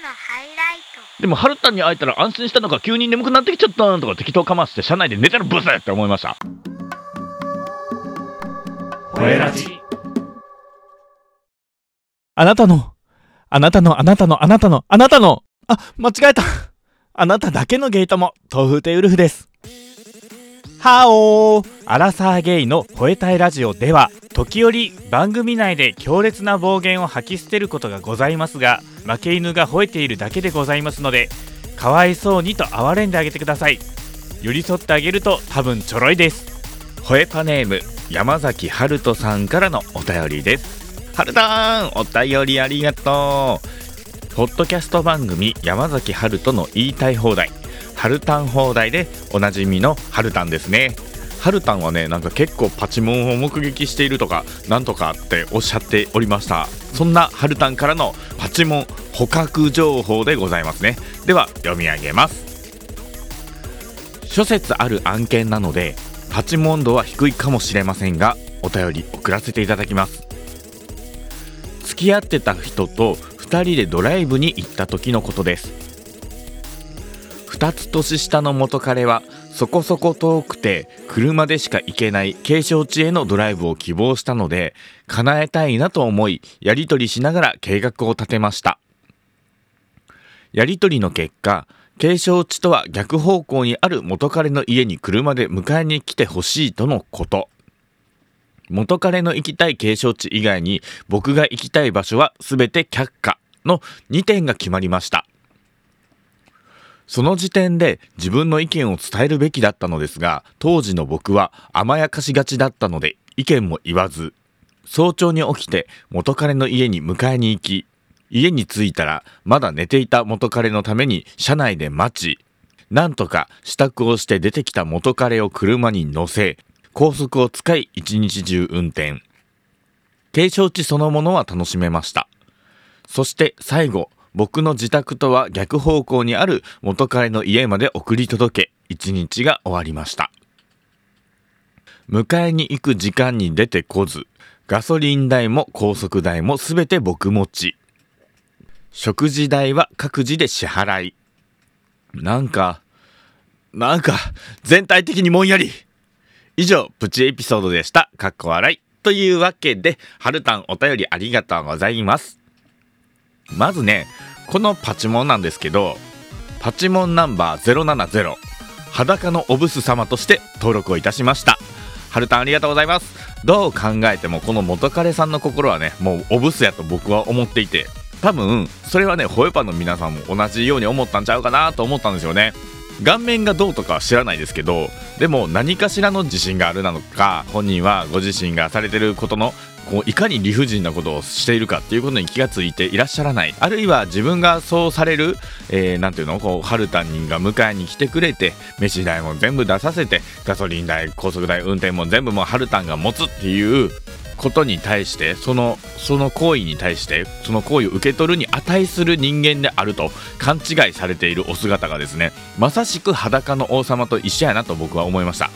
のハイライトでも、ハルタンに会えたら安心したのか、急に眠くなってきちゃったとか適当かまして、車内で寝てるブスって思いました。声ラジあなたの、あなたの、あなたの、あなたの、あなたの、あ、間違えた。あなただけのゲートも、豆腐亭ウルフです。ハオーアラサーゲイの吠えたいラジオでは、時折番組内で強烈な暴言を吐き捨てることがございますが、負け犬が吠えているだけでございますので、かわいそうにと哀れんであげてください。寄り添ってあげると多分ちょろいです。ホエパネーム、山崎春人さんからのお便りです。ハルタンお便りありがとう。ポッドキャスト番組山崎春人の言いたい放題、ハルタン放題でおなじみのハルタンですね。ハルタンはね、なんか結構パチモンを目撃しているとか、なんとかっておっしゃっておりました。そんなハルタンからのパチモン捕獲情報でございますね。では、読み上げます。諸説ある案件なので、パチモン度は低いかもしれませんが、お便り送らせていただきます。付き合ってた人と2人でドライブに行った時のことです。2つ年下の元彼はそこそこ遠くて車でしか行けない景勝地へのドライブを希望したので叶えたいなと思いやり取りしながら計画を立てました。やり取りの結果景勝地とは逆方向にある元彼の家に車で迎えに来てほしいとのこと。元彼の行きたい景勝地以外に僕が行きたい場所は全て却下の2点が決まりました。その時点で自分の意見を伝えるべきだったのですが当時の僕は甘やかしがちだったので意見も言わず早朝に起きて元彼の家に迎えに行き家に着いたらまだ寝ていた元彼のために車内で待ちなんとか支度をして出てきた元彼を車に乗せ高速を使い一日中運転。景勝地そのものは楽しめました。そして最後僕の自宅とは逆方向にある元彼の家まで送り届け一日が終わりました。迎えに行く時間に出てこずガソリン代も高速代も全て僕持ち。食事代は各自で支払い。なんかなんか全体的にもんやり。以上プチエピソードでした。かっこ笑い。というわけではるたんお便りありがとうございます。まずねこのパチモンなんですけどパチモンナンバー070裸のおブス様として登録をいたしました。はるたんありがとうございます。どう考えてもこの元彼さんの心はねもうおブスやと僕は思っていて多分それはねホエパの皆さんも同じように思ったんちゃうかなと思ったんですよね。顔面がどうとかは知らないですけどでも何かしらの自信があるなのか本人はご自身がされてることのこういかに理不尽なことをしているかっていうことに気がついていらっしゃらない。あるいは自分がそうされる、えー、ていうの？こうハルタン人が迎えに来てくれて飯代も全部出させてガソリン代高速代運転も全部もうハルタンが持つっていうことに対してそのその行為に対してその行為を受け取るに値する人間であると勘違いされているお姿がですねまさしく裸の王様と一緒やなと僕は思いました。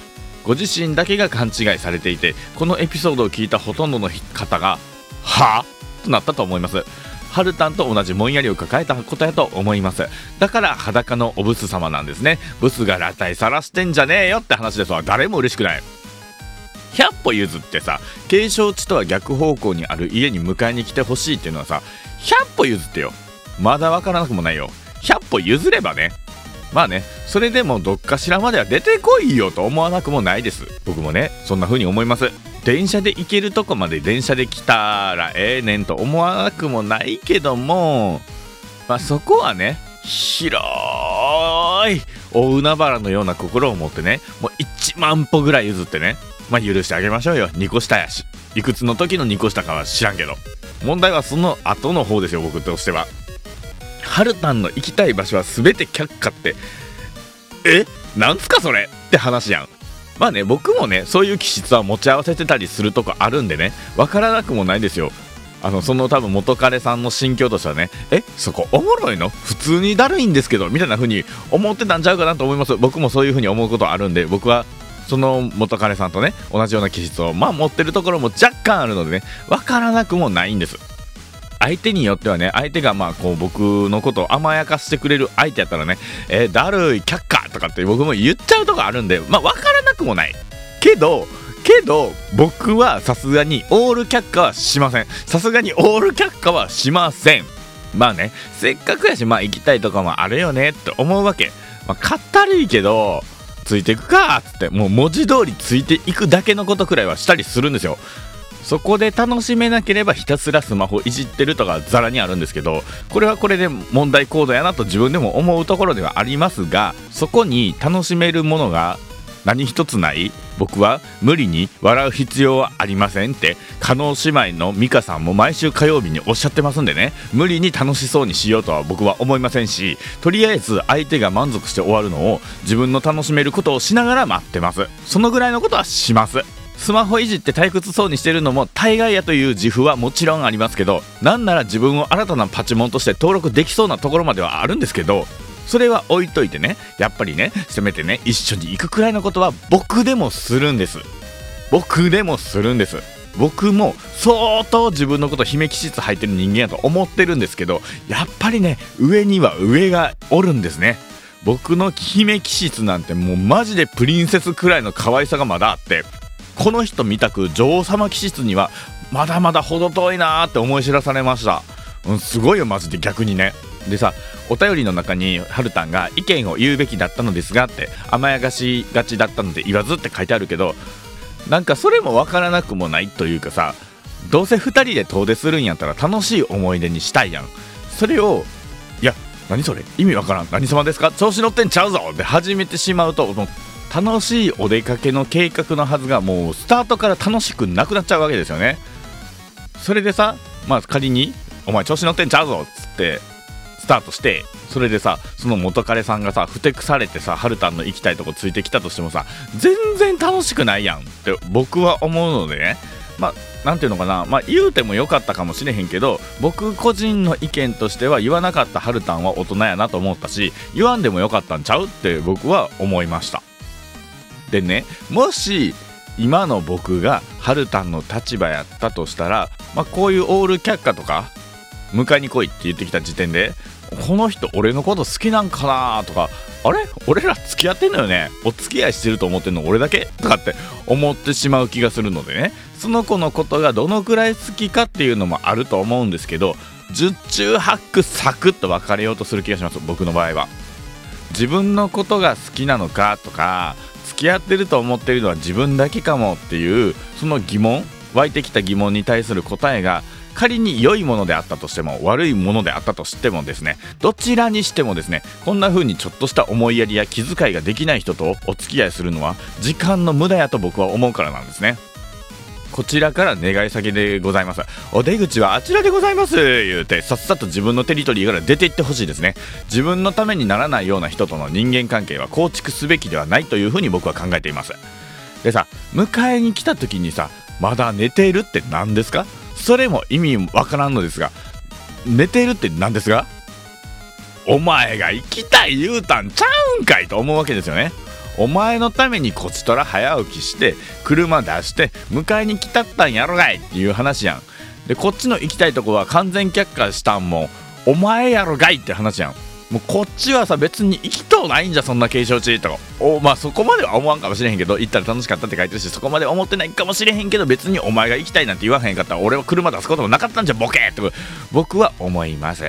ご自身だけが勘違いされていてこのエピソードを聞いたほとんどの方がは？ぁとなったと思います。ハルタンと同じぼんやりを抱えたことやと思います。だから裸のおブス様なんですね。ブスが裸体さらしてんじゃねえよって話ですわ。誰も嬉しくない。100歩譲ってさ景勝地とは逆方向にある家に迎えに来てほしいっていうのはさ100歩譲ってよ。まだわからなくもないよ。100歩譲ればねまあねそれでもどっかしらまでは出てこいよと思わなくもないです。僕もねそんな風に思います。電車で行けるとこまで電車で来たらええねんと思わなくもないけどもまあそこはね広い大海原のような心を持ってねもう1万歩ぐらい譲ってねまあ許してあげましょうよ。2個下やし。いくつの時の2個下かは知らんけど。問題はその後の方ですよ僕としては。ハルタンの行きたい場所は全て却下って。え？なんすかそれ？って話やん。まあね僕もねそういう気質は持ち合わせてたりするとこあるんでね。わからなくもないですよ。あのその多分元彼さんの心境としてはね。え？そこおもろいの？普通にだるいんですけど？みたいな風に思ってたんちゃうかなと思います。僕もそういう風に思うことあるんで。僕はその元彼さんとね同じような気質をまあ持ってるところも若干あるのでね。わからなくもないんです。相手によってはね相手がまあこう僕のことを甘やかしてくれる相手やったらねえー、だるい却下とかって僕も言っちゃうとこあるんでまあ分からなくもない。けどけど僕はさすがにオール却下はしません。さすがにオール却下はしません。まあねせっかくやしまあ行きたいとこもあるよねって思うわけ。まあかったるいけどついていくかっつってもう文字通りついていくだけのことくらいはしたりするんですよ。そこで楽しめなければひたすらスマホいじってるとかザラにあるんですけどこれはこれで問題行動やなと自分でも思うところではありますがそこに楽しめるものが何一つない僕は無理に笑う必要はありませんって加納姉妹の美香さんも毎週火曜日におっしゃってますんでね無理に楽しそうにしようとは僕は思いませんしとりあえず相手が満足して終わるのを自分の楽しめることをしながら待ってます。そのぐらいのことはします。スマホいじって退屈そうにしてるのも大概やという自負はもちろんありますけどなんなら自分を新たなパチモンとして登録できそうなところまではあるんですけどそれは置いといてねやっぱりねせめてね一緒に行くくらいのことは僕でもするんです。僕でもするんです。僕も相当自分のこと姫気質入ってる人間やと思ってるんですけどやっぱりね上には上がおるんですね。僕の姫気質なんてもうマジでプリンセスくらいの可愛さがまだあってこの人見たく女王様気質にはまだまだ程遠いなーって思い知らされました、うん、すごいよマジで逆にね。でさお便りの中にはるたんが意見を言うべきだったのですがって甘やかしがちだったので言わずって書いてあるけどなんかそれも分からなくもないというかさどうせ2人で遠出するんやったら楽しい思い出にしたいやん。それをいや何それ？意味わからん。何様ですか？調子乗ってんちゃうぞ！って始めてしまうともう楽しいお出かけの計画のはずがもうスタートから楽しくなくなっちゃうわけですよね。それでさまあ仮に「お前調子乗ってんちゃうぞ」っつってスタートしてそれでさその元彼さんがさふてくされてさはるたんの行きたいとこついてきたとしてもさ全然楽しくないやんって僕は思うのでね。まあ何ていうのかな。まあ言うてもよかったかもしれへんけど僕個人の意見としては言わなかったはるたんは大人やなと思ったし言わんでもよかったんちゃうって僕は思いました。でねもし今の僕がはるたんの立場やったとしたら、まあ、こういうオール却下とか迎えに来いって言ってきた時点でこの人俺のこと好きなんかなとかあれ？俺ら付き合ってんのよね？お付き合いしてると思ってんの？俺だけ？とかって思ってしまう気がするのでね。その子のことがどのくらい好きかっていうのもあると思うんですけど十中八九サクッと別れようとする気がします僕の場合は。自分のことが好きなのかとか付き合ってると思ってるのは自分だけかもっていうその疑問湧いてきた疑問に対する答えが仮に良いものであったとしても悪いものであったとしてもですねどちらにしてもですねこんな風にちょっとした思いやりや気遣いができない人とお付き合いするのは時間の無駄やと僕は思うからなんですね。こちらから願い先でございます。お出口はあちらでございます。言うてさっさと自分のテリトリーから出ていってほしいですね。自分のためにならないような人との人間関係は構築すべきではないというふうに僕は考えています。でさ迎えに来た時にさまだ寝ているって何ですか？それも意味わからんのですが寝ているって何ですがお前が行きたい言うたんちゃうんかいと思うわけですよね。お前のためにこちとら早起きして車出して迎えに来たったんやろがいっていう話やん。でこっちの行きたいとこは完全却下したんもお前やろがいって話やん。もうこっちはさ別に行きとうないんじゃそんな継承地とか。おまあそこまでは思わんかもしれへんけど行ったら楽しかったって書いてるしそこまで思ってないかもしれへんけど別にお前が行きたいなんて言わへんかったら俺は車出すこともなかったんじゃボケって僕は思います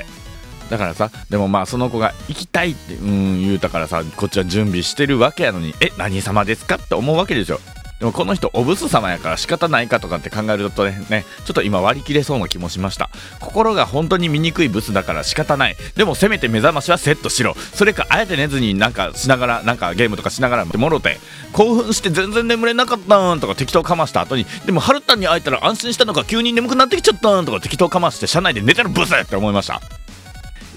だからさでもまあその子が行きたいってうん言うたからさこっちは準備してるわけやのにえ何様ですかって思うわけですよでもこの人おブス様やから仕方ないかとかって考えるとねちょっと今割り切れそうな気もしました。心が本当に醜いブスだから仕方ない。でもせめて目覚ましはセットしろ。それかあえて寝ずになんかしながらなんかゲームとかしながらもろて。興奮して全然眠れなかったんとか適当かました後に。でもハルタンに会えたら安心したのか急に眠くなってきちゃったんとか適当かまして車内で寝てるブスって思いました。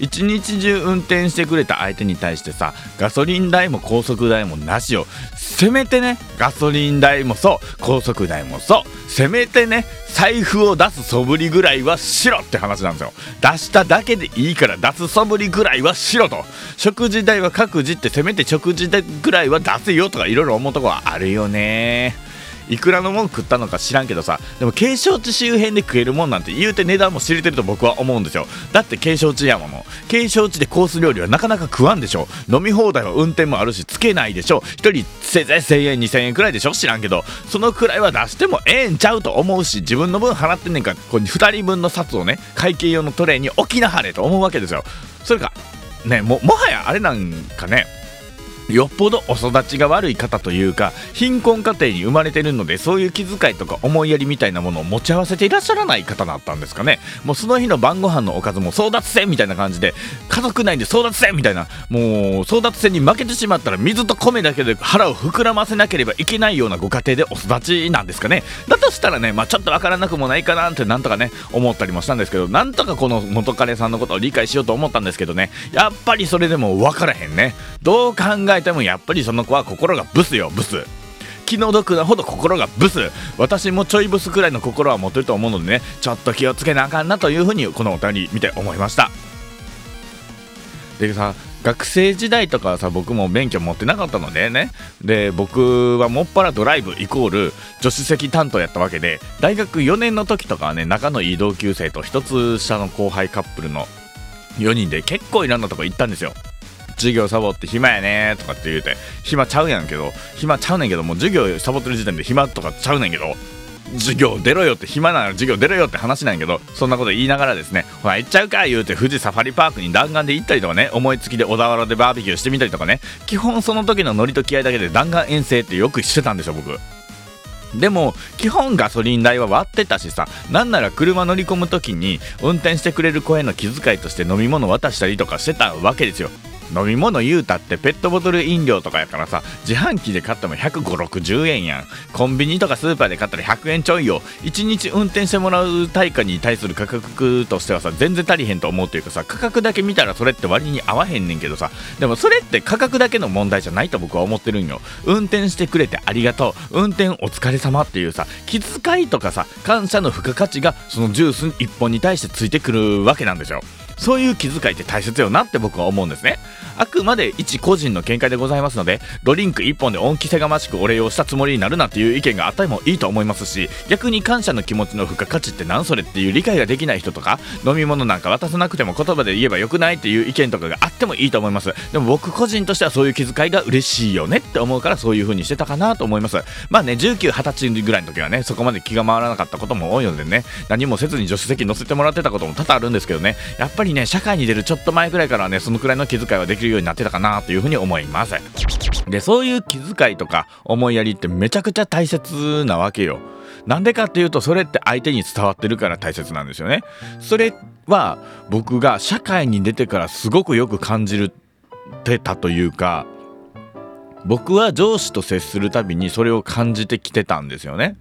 一日中運転してくれた相手に対してさガソリン代も高速代もなしよ。せめてねガソリン代もそう。高速代もそう。せめてね財布を出す素振りぐらいはしろって話なんですよ。出しただけでいいから出す素振りぐらいはしろと。食事代は各自ってせめて食事代ぐらいは出せよとかいろいろ思うとこはあるよね。いくらのもん食ったのか知らんけどさでも景勝地周辺で食えるもんなんて言うて値段も知れてると僕は思うんですよ。だって景勝地やもの。景勝地でコース料理はなかなか食わんでしょ。飲み放題は運転もあるしつけないでしょ。1人せいぜい1000円2000円くらいでしょ。知らんけど。そのくらいは出してもええんちゃうと思うし自分の分払ってんねんからこ2人分の札をね会計用のトレーに置きなはれと思うわけですよ。それかねももはやあれなんかね。よっぽどお育ちが悪い方というか貧困家庭に生まれてるのでそういう気遣いとか思いやりみたいなものを持ち合わせていらっしゃらない方だったんですかね。もうその日の晩ご飯のおかずも争奪戦みたいな感じで家族内で争奪戦みたいな。もう争奪戦に負けてしまったら水と米だけで腹を膨らませなければいけないようなご家庭でお育ちなんですかね。だとしたらね、まあ、ちょっとわからなくもないかなってなんとかね思ったりもしたんですけどなんとかこの元彼さんのことを理解しようと思ったんですけどねやっぱりそれでも分からへんね。どう考えてもやっぱりその子は心がブスよブス。気の毒なほど心がブス。私もちょいブスくらいの心は持ってると思うのでねちょっと気をつけなあかんなというふうにこのお便り見て思いました。でさ学生時代とかはさ僕も免許持ってなかったのでね。で僕はもっぱらドライブイコール助手席担当やったわけで大学4年の時とかはね仲のいい同級生と1つ下の後輩カップルの4人で結構いろんなとこ行ったんですよ。授業サボって暇やねとかって言うて暇ちゃうやんけど暇ちゃうねんけどもう授業サボってる時点で暇とかちゃうねんけど授業出ろよって暇なら授業出ろよって話なんやけどそんなこと言いながらですねほら行っちゃうか言うて富士サファリパークに弾丸で行ったりとかね思いつきで小田原でバーベキューしてみたりとかね基本その時のノリと気合だけで弾丸遠征ってよくしてたんですよ僕。でも基本ガソリン代は割ってたしさなんなら車乗り込む時に運転してくれる子への気遣いとして飲み物渡したりとかしてたわけですよ。飲み物言うたってペットボトル飲料とかやからさ自販機で買っても15060円やん。コンビニとかスーパーで買ったら100円ちょいよ。1日運転してもらう対価に対する価格としてはさ全然足りへんと思うというかさ価格だけ見たらそれって割に合わへんねんけどさ。でもそれって価格だけの問題じゃないと僕は思ってるんよ。運転してくれてありがとう。運転お疲れ様っていうさ気遣いとかさ感謝の付加価値がそのジュース1本に対してついてくるわけなんですよ。そういう気遣いって大切よなって僕は思うんですね。あくまで一個人の見解でございますのでドリンク1本で恩着せがましくお礼をしたつもりになるなっていう意見があってもいいと思いますし逆に感謝の気持ちの付加価値って何それっていう理解ができない人とか飲み物なんか渡さなくても言葉で言えばよくないっていう意見とかがあってもいいと思います。でも僕個人としてはそういう気遣いが嬉しいよねって思うからそういう風にしてたかなと思います。まあね19、20歳ぐらいの時はねそこまで気が回らなかったことも多いのでね何もせずに助手席乗せてもらってたことも多々あるんですけどねやっぱりね社会に出るちょっと前ぐらいからはねそのくらいの気遣いはできるようになってたかなというふうに思います。でそういう気遣いとか思いやりってめちゃくちゃ大切なわけよ。なんでかっていうとそれって相手に伝わってるから大切なんですよね。それは僕が社会に出てからすごくよく感じるてたというか僕は上司と接するたびにそれを感じてきてたんですよね。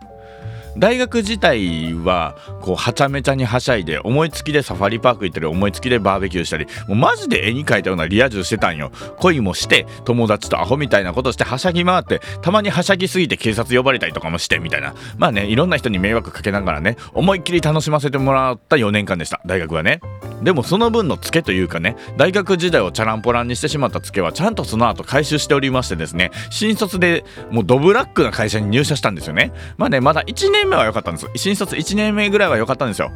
大学自体はこうはちゃめちゃにはしゃいで思いつきでサファリパーク行ったり思いつきでバーベキューしたりもうマジで絵に描いたようなリア充してたんよ。恋もして友達とアホみたいなことしてはしゃぎ回ってたまにはしゃぎすぎて警察呼ばれたりとかもしてみたいな。まあねいろんな人に迷惑かけながらね思いっきり楽しませてもらった4年間でした。大学はね。でもその分のツケというかね大学時代をチャランポランにしてしまったツケはちゃんとその後回収しておりましてですね新卒でもうドブラックな会社に入社したんですよね。まあねまだ1年目は良かったんです新卒1年目ぐらいは良かったんですよ。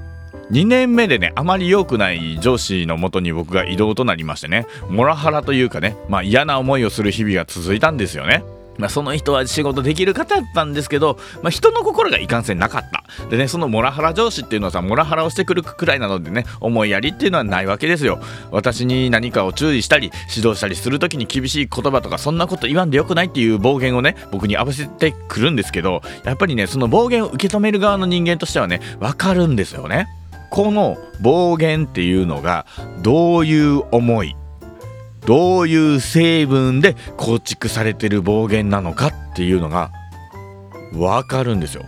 2年目でねあまり良くない上司のもとに僕が異動となりましてねモラハラというかねまあ嫌な思いをする日々が続いたんですよね。まあ、その人は仕事できる方だったんですけど、まあ、人の心がいかんせんなかった。でねそのモラハラ上司っていうのはさモラハラをしてくるくらいなのでね思いやりっていうのはないわけですよ。私に何かを注意したり指導したりする時に厳しい言葉とかそんなこと言わんでよくないっていう暴言をね僕に合わせてくるんですけどやっぱりねその暴言を受け止める側の人間としてはね分かるんですよね。この暴言っていうのがどういう思いどういう成分で構築されてる暴言なのかっていうのが分かるんですよ。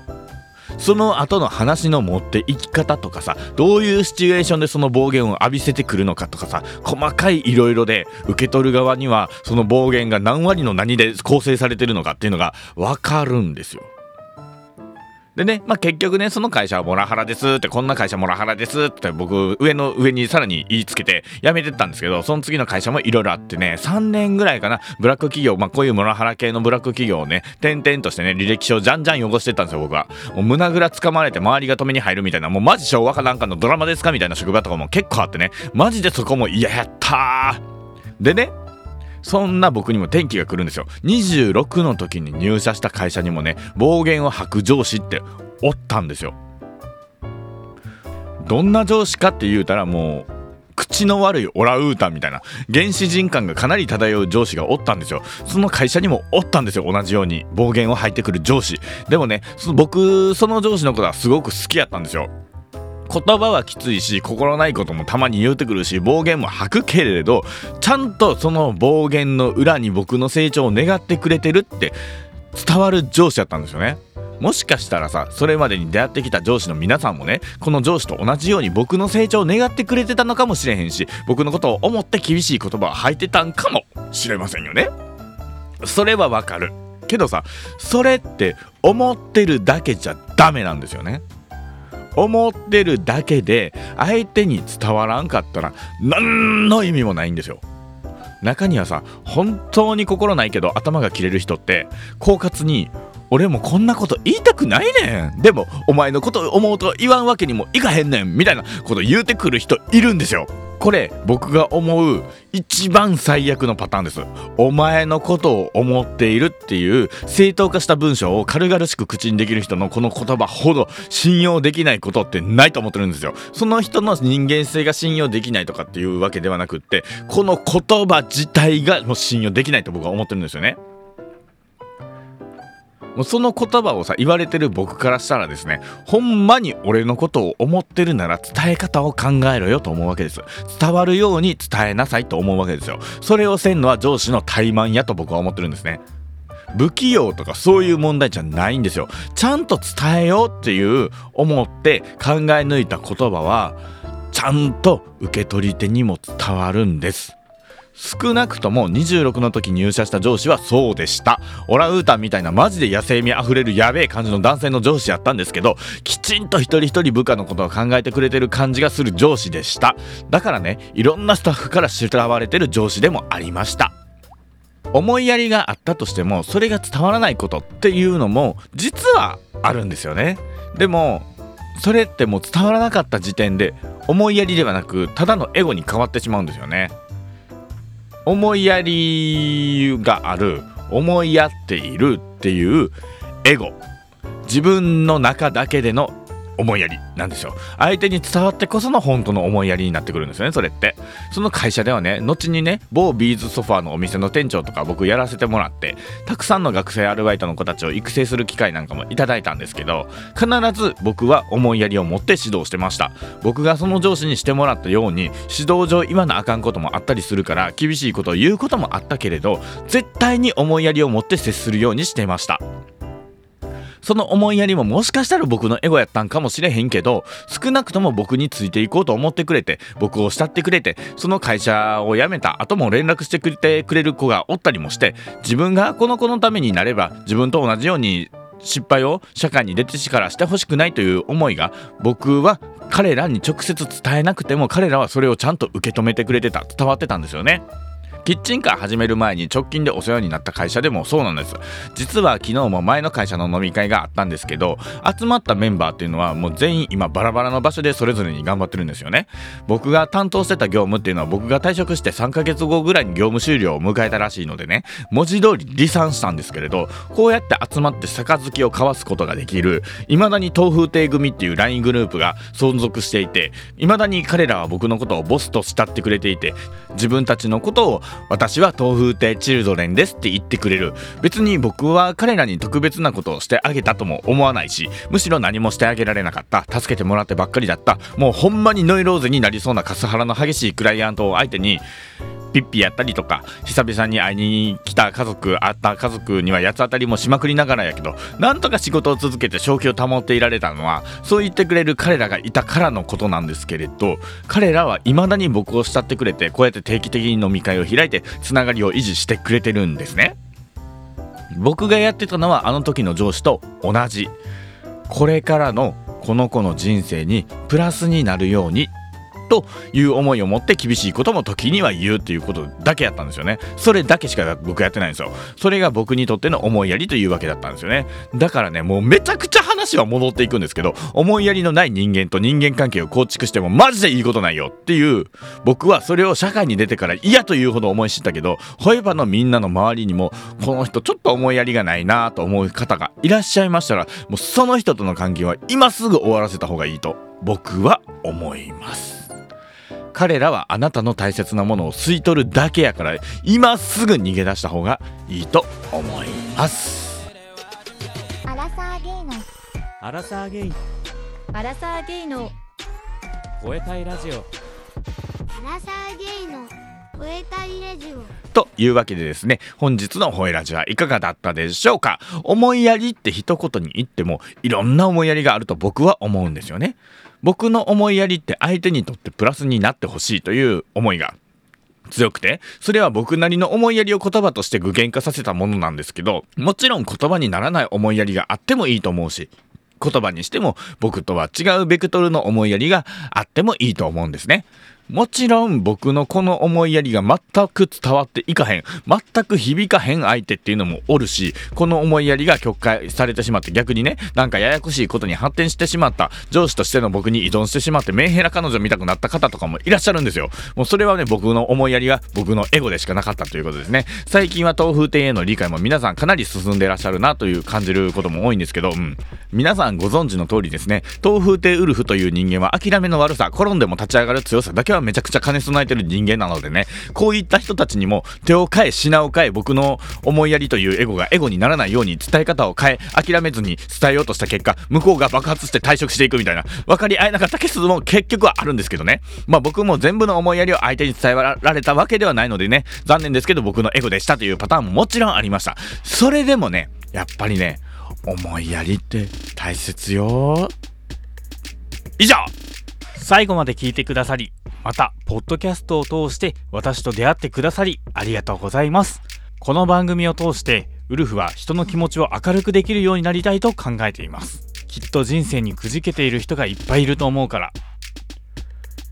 その後の話の持っていき方とかさどういうシチュエーションでその暴言を浴びせてくるのかとかさ細かいいろいろで受け取る側にはその暴言が何割の何で構成されてるのかっていうのが分かるんですよ。でね、まあ、結局ね、その会社はモラハラですって、こんな会社モラハラですって僕、上の上にさらに言いつけて辞めてったんですけど、その次の会社もいろいろあってね、3年ぐらいかな、ブラック企業、まあ、こういうモラハラ系のブラック企業をね、点々としてね、履歴書をじゃんじゃん汚してったんですよ、僕は。もう胸ぐらつかまれて周りが止めに入るみたいな、もうマジ昭和かなんかのドラマですかみたいな職場とかも結構あってね、マジでそこも嫌やった。でね、そんな僕にも転機が来るんですよ。26の時に入社した会社にもね暴言を吐く上司っておったんですよ。どんな上司かって言うたらもう口の悪いオラウータンみたいな原始人感がかなり漂う上司がおったんですよ。その会社にもおったんですよ同じように暴言を吐いてくる上司。でもね僕その上司のことはすごく好きやったんですよ。言葉はきついし心ないこともたまに言うてくるし暴言も吐くけれどちゃんとその暴言の裏に僕の成長を願ってくれてるって伝わる上司やったんですよね。もしかしたらさそれまでに出会ってきた上司の皆さんもねこの上司と同じように僕の成長を願ってくれてたのかもしれへんし僕のことを思って厳しい言葉を吐いてたんかもしれませんよね。それはわかる。けどさそれって思ってるだけじゃダメなんですよね。思ってるだけで相手に伝わらんかったら何の意味もないんですよ。中にはさ本当に心ないけど頭が切れる人って狡猾に俺もこんなこと言いたくないねん。でもお前のこと思うと言わんわけにもいかへんねんみたいなこと言うてくる人いるんですよ。これ僕が思う一番最悪のパターンです。お前のことを思っているっていう正当化した文章を軽々しく口にできる人のこの言葉ほど信用できないことってないと思ってるんですよ。その人の人間性が信用できないとかっていうわけではなくってこの言葉自体がもう信用できないと僕は思ってるんですよね。もうその言葉をさ言われてる僕からしたらですねほんまに俺のことを思ってるなら伝え方を考えろよと思うわけです。伝わるように伝えなさいと思うわけですよ。それをせんのは上司の怠慢やと僕は思ってるんですね。不器用とかそういう問題じゃないんですよ。ちゃんと伝えようっていう思って考え抜いた言葉はちゃんと受け取り手にも伝わるんです。少なくとも26の時入社した上司はそうでした。オラウータンみたいなマジで野生味あふれるやべえ感じの男性の上司やったんですけどきちんと一人一人部下のことを考えてくれてる感じがする上司でした。だからねいろんなスタッフから慕われてる上司でもありました。思いやりがあったとしてもそれが伝わらないことっていうのも実はあるんですよね。でもそれってもう伝わらなかった時点で思いやりではなくただのエゴに変わってしまうんですよね。思いやりがある思いやっているっていうエゴ。自分の中だけでの思いやりなんですよ相手に伝わってこその本当の思いやりになってくるんですよねそれって。その会社ではね後にね某ビーズソファーのお店の店長とか僕やらせてもらってたくさんの学生アルバイトの子たちを育成する機会なんかもいただいたんですけど必ず僕は思いやりを持って指導してました。僕がその上司にしてもらったように指導上言わなあかんこともあったりするから厳しいことを言うこともあったけれど絶対に思いやりを持って接するようにしてました。その思いやりももしかしたら僕のエゴやったんかもしれへんけど少なくとも僕についていこうと思ってくれて僕を慕ってくれてその会社を辞めた後も連絡してくれてくれる子がおったりもして自分がこの子のためになれば自分と同じように失敗を社会に出てからしてほしくないという思いが僕は彼らに直接伝えなくても彼らはそれをちゃんと受け止めてくれてた伝わってたんですよね。キッチンカー始める前に直近でお世話になった会社でもそうなんです。実は昨日も前の会社の飲み会があったんですけど集まったメンバーっていうのはもう全員今バラバラの場所でそれぞれに頑張ってるんですよね。僕が担当してた業務っていうのは僕が退職して3ヶ月後ぐらいに業務終了を迎えたらしいのでね文字通り離散したんですけれどこうやって集まって杯を交わすことができる。未だに東風亭組っていう LINE グループが存続していて未だに彼らは僕のことをボスと慕ってくれていて自分たちのことを私は豆腐亭チルドレンですって言ってくれる。別に僕は彼らに特別なことをしてあげたとも思わないしむしろ何もしてあげられなかった。助けてもらってばっかりだった。もうほんまにノイローゼになりそうなカスハラの激しいクライアントを相手にピッピやったりとか久々に会いに来た家族会った家族には八つ当たりもしまくりながらやけどなんとか仕事を続けて正気を保っていられたのはそう言ってくれる彼らがいたからのことなんですけれど彼らは未だに僕を慕ってくれてこうやって定期的に飲み会を開いてつながりを維持してくれてるんですね。僕がやってたのはあの時の上司と同じ。これからのこの子の人生にプラスになるようにという思いを持って厳しいことも時には言うっていうことだけやったんですよね。それだけしか僕やってないんですよ。それが僕にとっての思いやりというわけだったんですよね。だからねもうめちゃくちゃ話は戻っていくんですけど思いやりのない人間と人間関係を構築してもマジでいいことないよっていう僕はそれを社会に出てから嫌というほど思い知ったけどホエバのみんなの周りにもこの人ちょっと思いやりがないなと思う方がいらっしゃいましたらもうその人との関係は今すぐ終わらせた方がいいと僕は思います。彼らはあなたの大切なものを吸い取るだけやから今すぐ逃げ出した方がいいと思います。アラサーゲイのアラサーゲイ。アラサーゲイの吠えたいラジオ。アラサーゲイの吠えたいラジオ。というわけでですね本日の吠えラジはいかがだったでしょうか？思いやりって一言に言ってもいろんな思いやりがあると僕は思うんですよね僕の思いやりって相手にとってプラスになってほしいという思いが強くて、それは僕なりの思いやりを言葉として具現化させたものなんですけど、もちろん言葉にならない思いやりがあってもいいと思うし、言葉にしても僕とは違うベクトルの思いやりがあってもいいと思うんですね。もちろん僕のこの思いやりが全く伝わっていかへん、全く響かへん相手っていうのもおるし、この思いやりが曲解されてしまって逆にね、なんかややこしいことに発展してしまった上司としての僕に依存してしまってメンヘラ彼女見たくなった方とかもいらっしゃるんですよ。もうそれはね、僕の思いやりは僕のエゴでしかなかったということですね。最近は豆腐店への理解も皆さんかなり進んでらっしゃるなという感じることも多いんですけど、うん。皆さんさんご存知の通りですね、豆腐亭ウルフという人間は諦めの悪さ、転んでも立ち上がる強さだけはめちゃくちゃ兼ね備えてる人間なのでね、こういった人たちにも手を変え品を変え僕の思いやりというエゴがエゴにならないように伝え方を変え諦めずに伝えようとした結果向こうが爆発して退職していくみたいな分かり合えなかったケースも結局はあるんですけどね。まあ僕も全部の思いやりを相手に伝えられたわけではないのでね。残念ですけど僕のエゴでしたというパターンももちろんありました。それでもねやっぱりね思いやりって大切よ。以上。最後まで聞いてくださりまたポッドキャストを通して私と出会ってくださりありがとうございます。この番組を通してウルフは人の気持ちを明るくできるようになりたいと考えています。きっと人生にくじけている人がいっぱいいると思うから。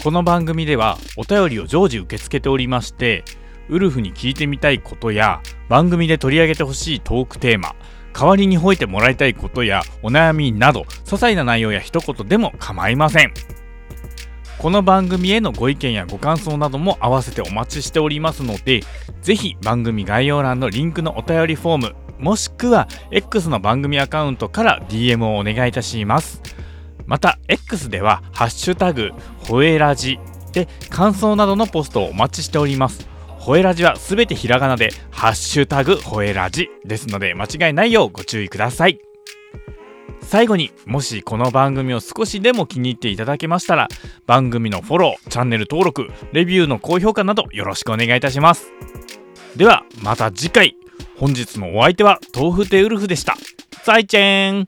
この番組ではお便りを常時受け付けておりましてウルフに聞いてみたいことや番組で取り上げてほしいトークテーマ代わりに吠えてもらいたいことやお悩みなど些細な内容や一言でも構いません。この番組へのご意見やご感想なども合わせてお待ちしておりますのでぜひ番組概要欄のリンクのお便りフォームもしくは X の番組アカウントから DM をお願いいたします。また X では「ハッシュタグほえラジ」で感想などのポストをお待ちしております。ほえラジはすべてひらがなで「ハッシュタグほえラジ」ですので間違いないようご注意ください。最後にもしこの番組を少しでも気に入っていただけましたら番組のフォローチャンネル登録レビューの高評価などよろしくお願いいたします。ではまた次回。本日のお相手は豆腐亭ウルフでした。再见。